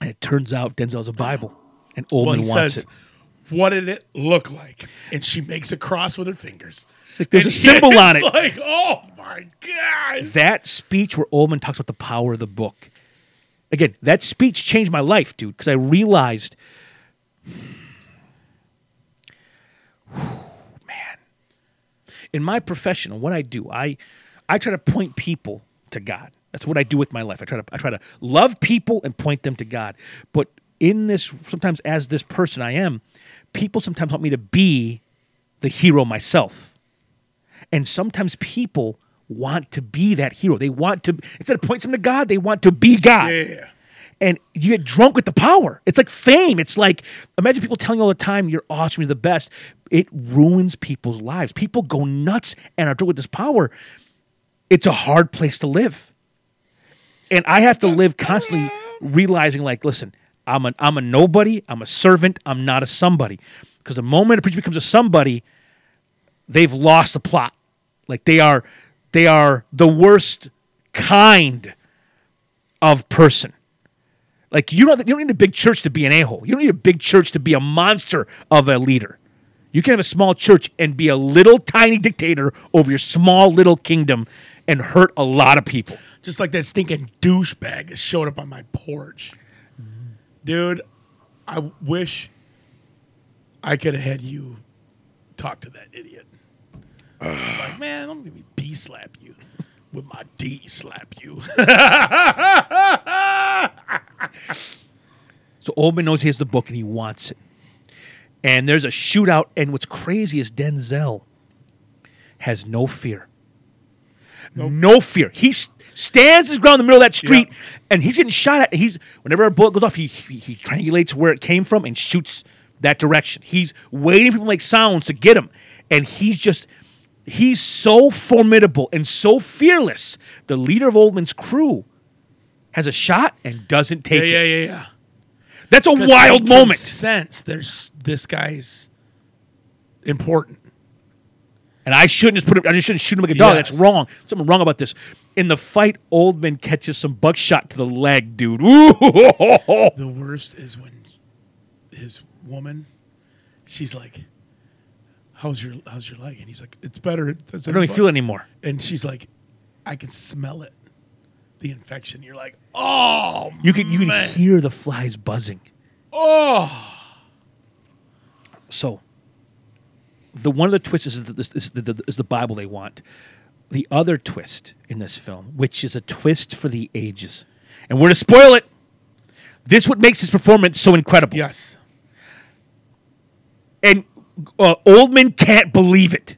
And it turns out Denzel's a Bible, and Oldman Well, wants says, it. What did it look like? And she makes a cross with her fingers. like, there's And a symbol on it. Like, oh my god! That speech where Oldman talks about the power of the book. Again, that speech changed my life, dude, because I realized, *sighs* man, in my profession what I do, I I try to point people to God. That's what I do with my life. I try to I try to love people and point them to God. But in this, sometimes as this person I am, people sometimes want me to be the hero myself. And sometimes people want to be that hero. They want to instead of pointing them to God, they want to be God. Yeah. and you get drunk with the power. It's like fame. It's like imagine people telling you all the time you're awesome, you're the best. It ruins people's lives. People go nuts and are drunk with this power. It's a hard place to live. And I have to live constantly realizing like, listen, I'm a I'm a nobody, I'm a servant, I'm not a somebody. Because the moment a preacher becomes a somebody, they've lost the plot. Like they are they are the worst kind of person. Like you don't you don't need a big church to be an a-hole. You don't need a big church to be a monster of a leader. You can have a small church and be a little tiny dictator over your small little kingdom and hurt a lot of people. Just like that stinking douchebag that showed up on my porch. Dude, I wish I could have had you talk to that idiot. like, man, I'm gonna B slap you with my D slap you. *laughs* So Oldman knows he has the book and he wants it. And there's a shootout, and what's crazy is Denzel has no fear. No fear. He s- stands his ground in the middle of that street, Yeah. and he's getting shot at. He's whenever a bullet goes off, he, he he triangulates where it came from and shoots that direction. He's waiting for people to make sounds to get him, and he's just he's so formidable and so fearless. The leader of Oldman's crew has a shot and doesn't take yeah, it. yeah, yeah, yeah. That's a wild moment. Sense there's this guy's important. And I shouldn't just put him. I just shouldn't shoot him like a dog. That's wrong. Something wrong about this. In the fight, Oldman catches some buckshot to the leg, dude. Ooh. The worst is when his woman, she's like, "How's your How's your leg?" And he's like, "It's better." It's I don't even feel it anymore. And she's like, "I can smell it, the infection." You're like, "Oh, You can you can hear the flies buzzing. oh." So, the one of the twists is, the, is, the, is the Bible they want. The other twist in this film, which is a twist for the ages, and we're to spoil it. This what makes his performance so incredible. Yes. and uh, Oldman can't believe it.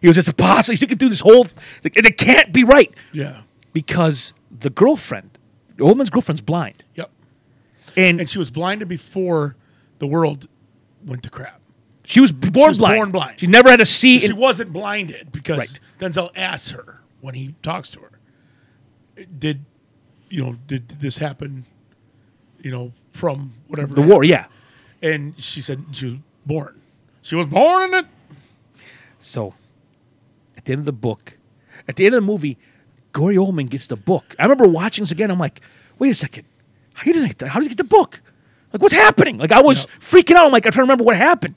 He goes, "It's impossible. He's thinking through this whole, and it can't be right Yeah. because the girlfriend, Oldman's girlfriend's blind, Yep. and, And she was blinded before the world went to crap. She was born was blind. born blind. She never had to see. She in- wasn't blinded because Right. Denzel asks her when he talks to her, "Did you know? Did this happen? You know, from whatever the war, yeah. And she said she was born. She was born in it. So, at the end of the book, at the end of the movie, Gary Oldman gets the book. I remember watching this again. I'm like, wait a second, how did he, how did he get the book? Like, what's happening? Like, I was freaking out. I'm like, I'm trying to remember what happened.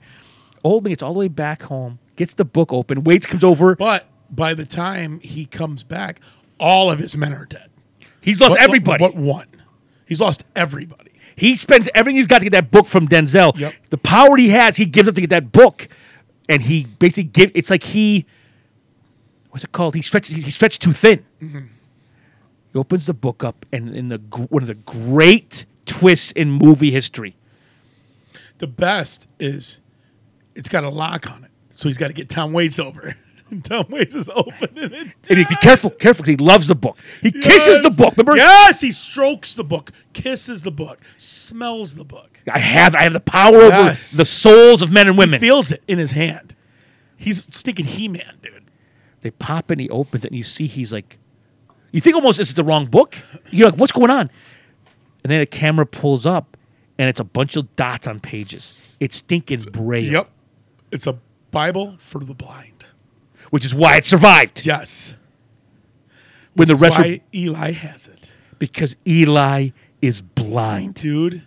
Oldman gets all the way back home, gets the book open. Waits comes over. But by the time he comes back, all of his men are dead. He's lost everybody. But one. He's lost everybody. He spends everything he's got to get that book from Denzel. Yep. The power he has, he gives up to get that book, and he basically gives. It's like he, what's it called? He stretches. He stretched too thin. Mm-hmm. He opens the book up, and in the gr- one of the great twists in movie history. The best is it's got a lock on it. So he's got to get Tom Waits over. And *laughs* Tom Waits is opening it. *laughs* And he, be careful, careful, he loves the book. He kisses the Yes. book. Remember? Yes, he strokes the book, kisses the book, smells the book. I have, I have the power over Yes. the souls of men and women. Feels it in his hand. He's stinking He-Man, dude. they pop and he opens it and you see he's like you think almost it's the wrong book you're like what's going on and then a camera pulls up and it's a bunch of dots on pages it's stinking braille Yep. It's a Bible for the blind. which is why it survived Yes. when the rest were, why Eli has it. because eli is blind Dude.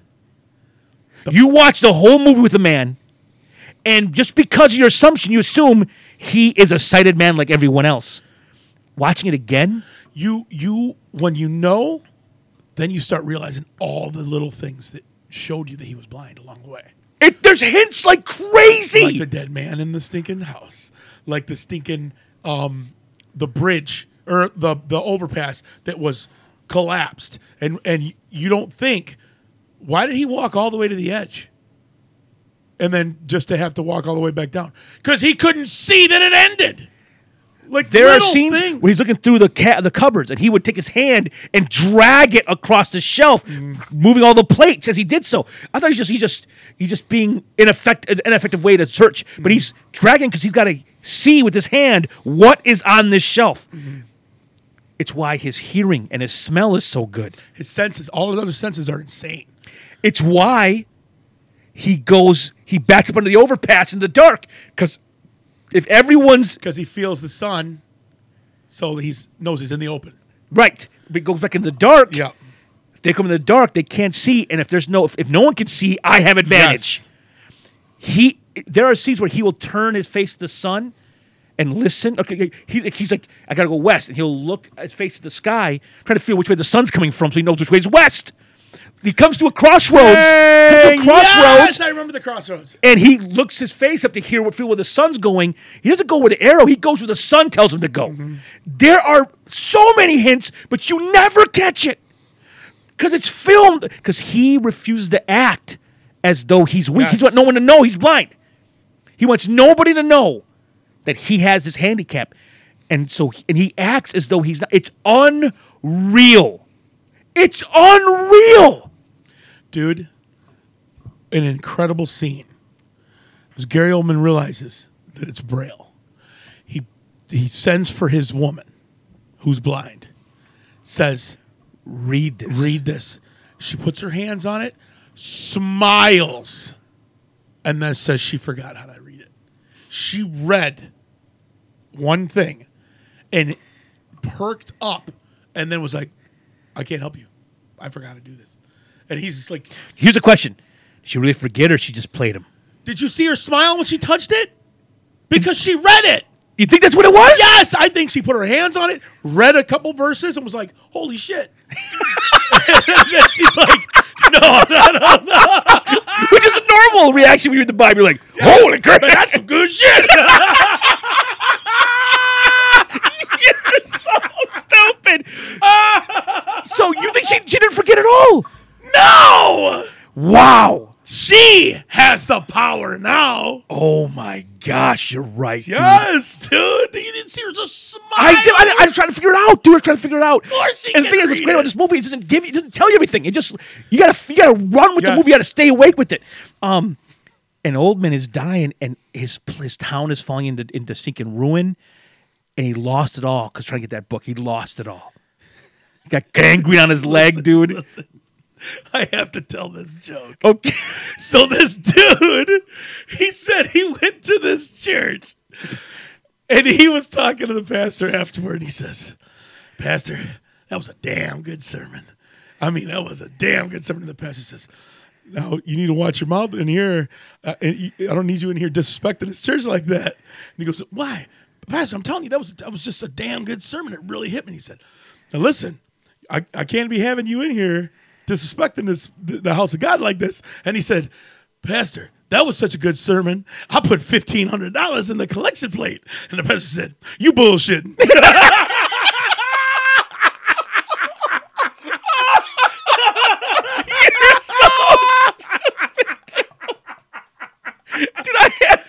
you watch the whole movie with a man and just because of your assumption you assume he is a sighted man like everyone else watching it again You you when you know, then you start realizing all the little things that showed you that he was blind along the way. It, there's hints like crazy. Like the dead man in the stinking house, like the stinking um, the bridge or the the overpass that was collapsed, and and you don't think why did he walk all the way to the edge, and then just to have to walk all the way back down. Because he couldn't see that it ended. Like there are scenes things. where he's looking through the ca- the cupboards, and he would take his hand and drag it across the shelf, Mm. moving all the plates as he did so. I thought he's just he's just he's just being ineffective, an ineffective way to search, Mm-hmm. but he's dragging because he's got to see with his hand what is on this shelf. Mm-hmm. It's why his hearing and his smell is so good. His senses, all his other senses are insane. It's why he goes, he backs up under the overpass in the dark. Because if everyone's because he feels the sun, so he knows he's in the open. right, but it goes back in the dark. Yeah, If they come in the dark, they can't see. And if there's no, if, if no one can see, I have advantage. He, there are scenes where he will turn his face to the sun and listen. Okay, he, he's like, I gotta go west, and he'll look his face to the sky, trying to feel which way the sun's coming from, so he knows which way is west. He comes to a crossroads. comes to a crossroads. Yes, I remember the crossroads. and he looks his face up to hear what feel where the sun's going. He doesn't go where the arrow; he goes where the sun tells him to go. Mm-hmm. There are so many hints, but you never catch it because it's filmed. Because he refuses to act as though he's weak. Yes. wants no one to know he's blind. He wants nobody to know that he has this handicap, and so and he acts as though he's not. It's unreal. It's unreal. Dude. An incredible scene. As Gary Oldman realizes that it's Braille, he he sends for his woman, who's blind. Says, Read this. "Read this." She puts her hands on it, smiles, and then says she forgot how to read it. She read one thing, and perked up, and then was like, "I can't help you. I forgot to do this." And he's just like, Here's a question: Did she really forget, or she just played him? Did you see her smile when she touched it? Because she read it. You think that's what it was? Yes, I think she put her hands on it, read a couple verses, and was like, "Holy shit!" *laughs* and then she's like, "No, no, no, no, *laughs* Which is a normal reaction when you read the Bible. You're like, holy crap. that's some good shit." *laughs* You're so stupid. so you think she, she didn't forget at all? No, Wow. she has the power now. Oh my gosh, you're right. Yes, dude. You didn't see her just smile. I, did, I, I was trying to figure it out, dude. I was trying to figure it out. Of course she and the thing is, what's great it. about this movie, it doesn't give you, it doesn't tell you everything. It just you gotta you gotta run with the movie. You gotta stay awake with it. Um, an Oldman is dying, and his his town is falling into into sinking ruin, and he lost it all because trying to get that book. He lost it all. He got gangrene on his leg, Listen, dude. listen. *laughs* I have to tell this joke. Okay. *laughs* So this dude, he said he went to this church and he was talking to the pastor afterward. He says, Pastor, that was a damn good sermon. I mean, that was a damn good sermon. And the pastor says, Now you need to watch your mouth in here. Uh, and I don't need you in here disrespecting his church like that. And he goes, Why? Pastor, I'm telling you, that was that was just a damn good sermon. It really hit me. He said, Now listen, I, I can't be having you in here disrespecting this the, house of God like this. And he said, Pastor, that was such a good sermon. I put fifteen hundred dollars in the collection plate. And the pastor said, You bullshitting. *laughs* Dude, I had,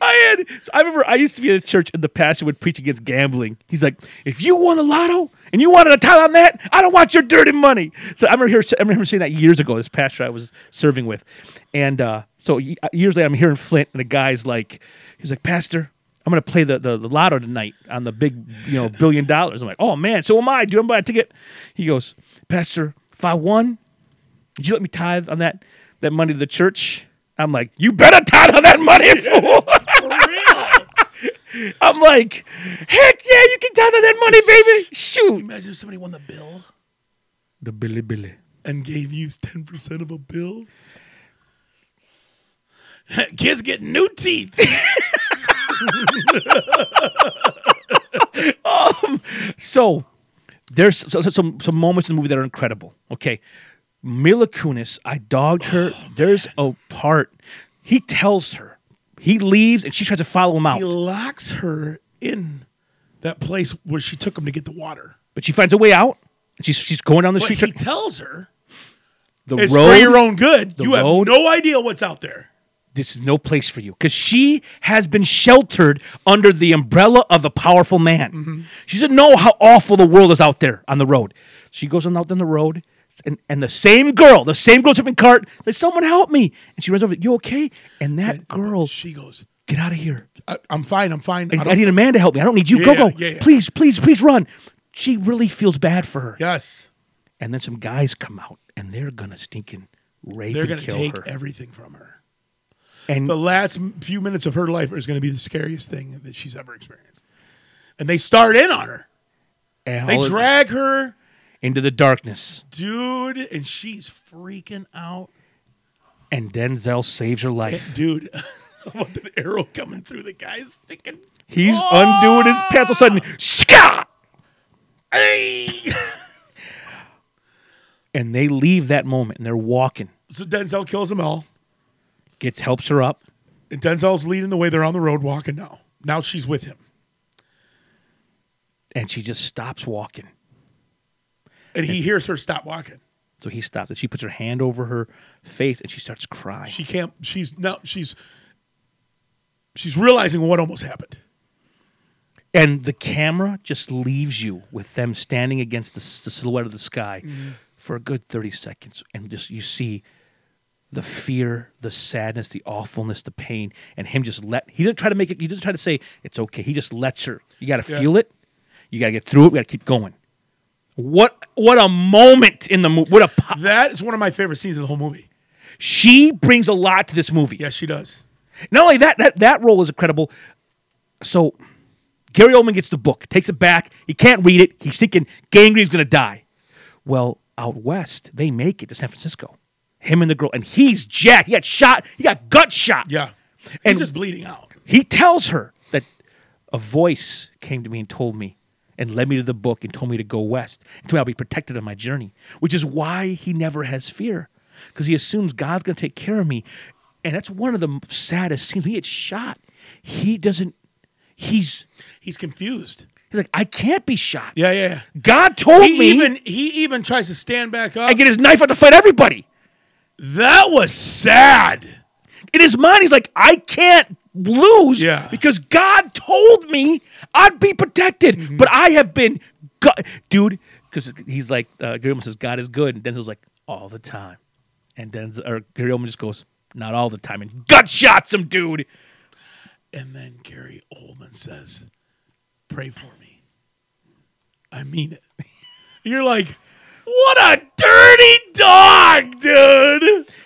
I had, so I remember I used to be in a church and the pastor would preach against gambling. He's like, if you won a lotto and you wanted a title on that, I don't want your dirty money. So I remember, here, I remember saying that years ago, this pastor I was serving with. And uh, so years later, I'm here in Flint and the guy's like, he's like, Pastor, I'm going to play the, the, the lotto tonight on the big, you know, billion dollars. I'm like, oh man, so am I. Do I buy a ticket? He goes, Pastor, if I won, would you let me tithe on that that money to the church? I'm like, you better tithe on that money, *laughs* fool. *laughs* I'm like, heck yeah, you can tithe on that money, baby. Shoot. Imagine if somebody won the bill The Billy Billy. and gave you 10% of a bill. *laughs* Kids get new teeth. *laughs* Um, so there's so, so- some some moments in the movie that are incredible. Okay, Mila Kunis, I dogged her. Oh, there's a part he tells her he leaves and she tries to follow him out, he locks her in that place where she took him to get the water. but she finds a way out. She's she's going down the But street. he tells her the it's road for your own good. You have no idea what's out there. this is no place for you because she has been sheltered under the umbrella of a powerful man. Mm-hmm. She doesn't know how awful the world is out there on the road. She goes on out on the road, and, and the same girl, the same girl shipping cart, says, "Someone help me!" And she runs over. You okay? And that girl, She goes, get out of here! I, I'm fine. I'm fine. I, I I need a man to help me. I don't need you. go Yeah, go, yeah, yeah. please, please, please run. She really feels bad for her. yes. And then some guys come out, and they're gonna stinking rape her. They're going to take her. everything from her. and The last few minutes of her life is going to be the scariest thing that she's ever experienced. And they start in on her. and They drag her, into the darkness. dude, and she's freaking out. And Denzel saves her life. *laughs* Dude, *laughs* want an arrow coming through the guy's sticking. He's undoing his pants. All of a sudden, Scott! Hey! *laughs* And they leave that moment and they're walking. so Denzel kills them all. Gets helps her up. And Denzel's leading the way. They're on the road walking now. Now she's with him. And she just stops walking. And he hears her stop walking. So he stops and she puts her hand over her face and she starts crying. She can't, she's now, she's, she's realizing what almost happened. and the camera just leaves you with them standing against the, the silhouette of the sky mm-hmm. for a good 30 seconds. And just you see the fear, the sadness, the awfulness, the pain, and him just let, he doesn't try to make it, he doesn't try to say, it's okay. He just lets her. You got to Yeah. feel it. You got to get through it. We got to keep going. What what a moment in the movie. What a po- That is one of my favorite scenes in the whole movie. she brings a lot to this movie. Yes, she does. Not only that, that that role is incredible. So Gary Oldman gets the book, takes it back. He can't read it. He's thinking gangrene's going to die. Well, out west, they make it to San Francisco. Him and the girl, and he's jacked. He got shot. He got gut shot. Yeah. He's And- just bleeding out. He tells her that a voice came to me and told me and led me to the book and told me to go west and told me I'll be protected on my journey, which is why he never has fear because he assumes God's going to take care of me. And that's one of the saddest scenes. He gets shot, he doesn't, he's, He's confused. he's like, I can't be shot. Yeah, yeah, yeah. God told He me even he even tries to stand back up. I get his knife out to fight everybody. that was sad. In his mind, he's like, I can't lose Yeah. because God told me I'd be protected. Mm-hmm. But I have been, go- dude, because he's like, uh, Gary Oldman says, God is good. And Denzel's like, all the time. And Denzel, or Gary Oldman just goes, not all the time. And gut shots him, dude. And then Gary Oldman says, "Pray for me." I mean it. *laughs* You're like, what a dirty dog, dude. *laughs*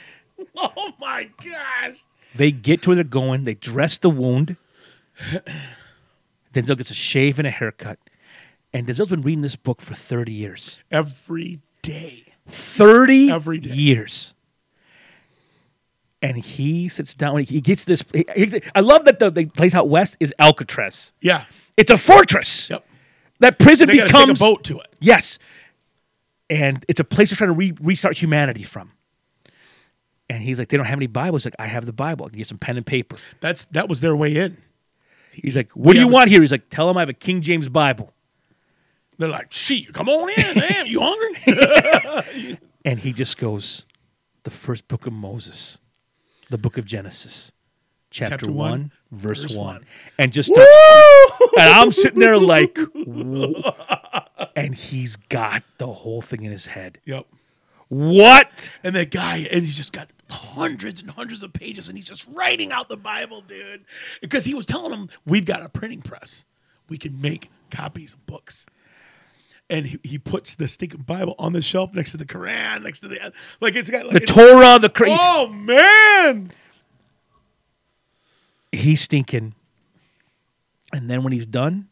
Oh my gosh. They get to where they're going. They dress the wound. then Denzel gets a shave and a haircut. And Denzel's been reading this book for 30 years. Every day. 30 Every day. years. And he sits down. He gets this. he- he- I love that the, the place out west is Alcatraz. Yeah. It's a fortress. Yep. That prison They becomes a boat to it. Yes. And it's a place they're trying to re- restart humanity from. And he's like, they don't have any Bibles. Like, I have the Bible. I can get some pen and paper. That's that was their way in. He's like, what do you want here? He's like, tell him I have a King James Bible. They're like, "Shit, come on in, *laughs* man. You hungry?" *laughs* And he just goes, the first book of Moses, the book of Genesis, chapter, Chapter one, one, verse, verse one. one. And just starts, *laughs* and I'm sitting there like, "Whoa." and he's got the whole thing in his head. yep. What? And that guy, and he's just got hundreds and hundreds of pages, and he's just writing out the Bible, dude. Because he was telling him, we've got a printing press. We can make copies of books. And he, he puts the stinking Bible on the shelf next to the Quran, next to the like it's got like The it's- Torah, the cra- Oh man! he's stinking. And then when he's done,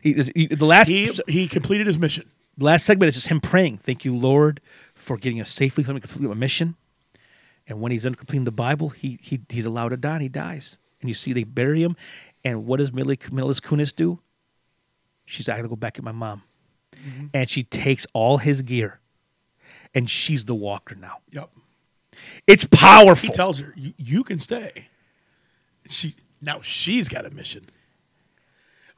he, he- the last He he completed his mission. Last segment is just him praying. Thank you, Lord, for getting us safely from complete my mission. And when he's done completing the Bible, he, he he's allowed to die and he dies. And you see they bury him. And what does Millie Millis Kunis do? She's I gotta go back at my mom. Mm-hmm. And she takes all his gear. And she's the walker now. Yep. It's powerful. He tells her, "You- "You can stay." She now she's got a mission.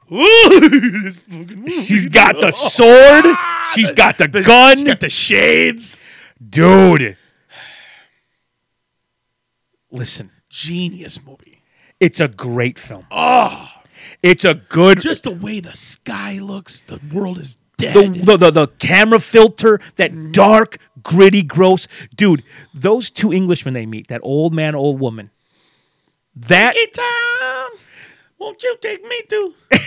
Ooh, this fucking movie. *laughs* She's got the sword. She's got the gun. She's got the shades. Dude. Listen, genius movie. It's a great film. Oh, it's a good. Just the way the sky looks, the world is dead. the, the, the camera filter, that mm-hmm. dark, gritty, gross. Dude, those two Englishmen they meet, that old man, old woman. That town, won't you take me to? *laughs*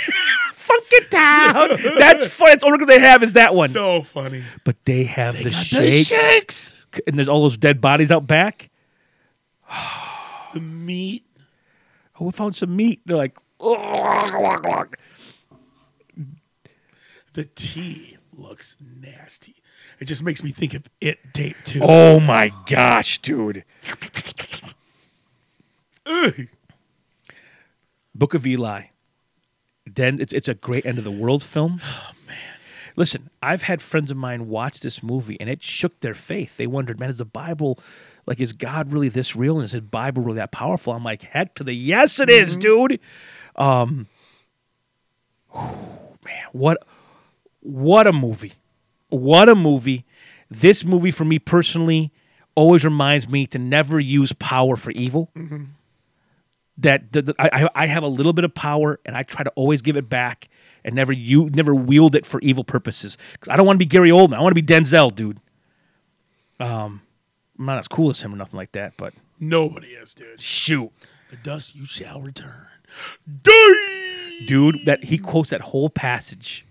funky town. That's fun. That's all we're have is that one. So funny. but they have the, got the shakes, shakes. and there's all those dead bodies out back. *sighs* The meat. Oh, we found some meat. They're like, The tea looks nasty. It just makes me think of it tape too. oh my gosh, dude. Ugh. Book of Eli. Then it's it's a great end of the world film. *sighs* Oh man. Listen, I've had friends of mine watch this movie and it shook their faith. They wondered, man, is the Bible like is God really this real and is his Bible really that powerful? I'm like, heck to the yes it is, dude. Um man, what what a movie. What a movie. This movie for me personally always reminds me to never use power for evil that the, the, I, I have a little bit of power and I try to always give it back and never you never wield it for evil purposes because I don't want to be Gary Oldman. I want to be Denzel, dude. Um, I'm not as cool as him or nothing like that, but Nobody is, dude. shoot, The dust you shall return. Die! dude, that he quotes that whole passage.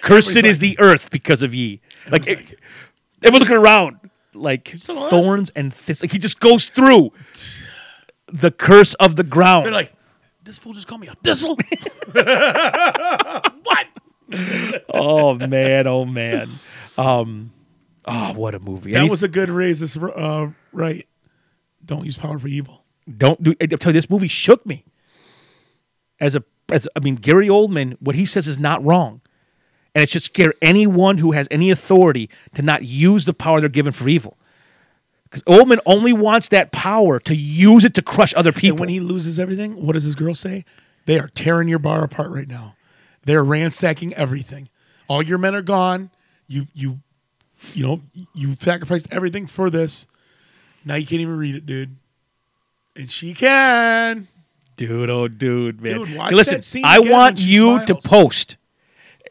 Cursed Everybody's is the earth because of ye. Like, Everyone's it- everyone's looking around, like thorns and thistles. Like he just goes through *laughs* the curse of the ground. They're like, this fool just called me a thistle. *laughs* what? oh man, oh man. Um, oh, what a movie! That Any- was a good raise. This uh, right. Don't use power for evil. don't do. I tell you, this movie shook me. As a, as I mean, Gary Oldman, what he says is not wrong, and it should scare anyone who has any authority to not use the power they're given for evil. Because Oldman only wants that power to use it to crush other people. And when he loses everything, what does his girl say? They are tearing your bar apart right now. They're ransacking everything. All your men are gone. You you you know you sacrificed everything for this. Now you can't even read it, dude. And she can. dude, oh dude, man. Dude, watch Hey, listen, that scene I again when want she you to post.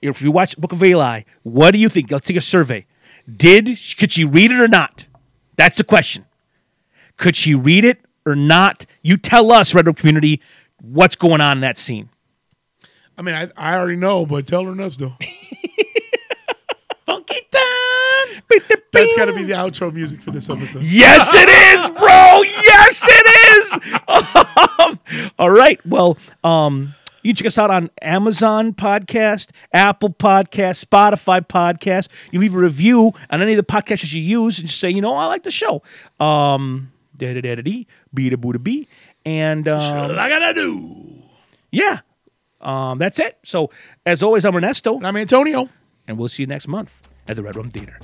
If you watch Book of Eli, what do you think? Let's take a survey. Did could she read it or not? That's the question. Could she read it or not? You tell us, Red Room community, what's going on in that scene. I mean, I, I already know, but tell Ernesto. *laughs* Funky time. That's got to be the outro music for this episode. Yes, it is, bro. Yes, it is. *laughs* *laughs* Um, all right. Well, um, you can check us out on Amazon Podcast, Apple Podcast, Spotify Podcast. You leave a review on any of the podcasts you use and just say, you know, I like the show. Um, da da da da dee, be da boo da bee, and um, What I gotta do. yeah, um, that's it. So, as always, I'm Ernesto, And I'm Antonio. and we'll see you next month at the Red Room Theater.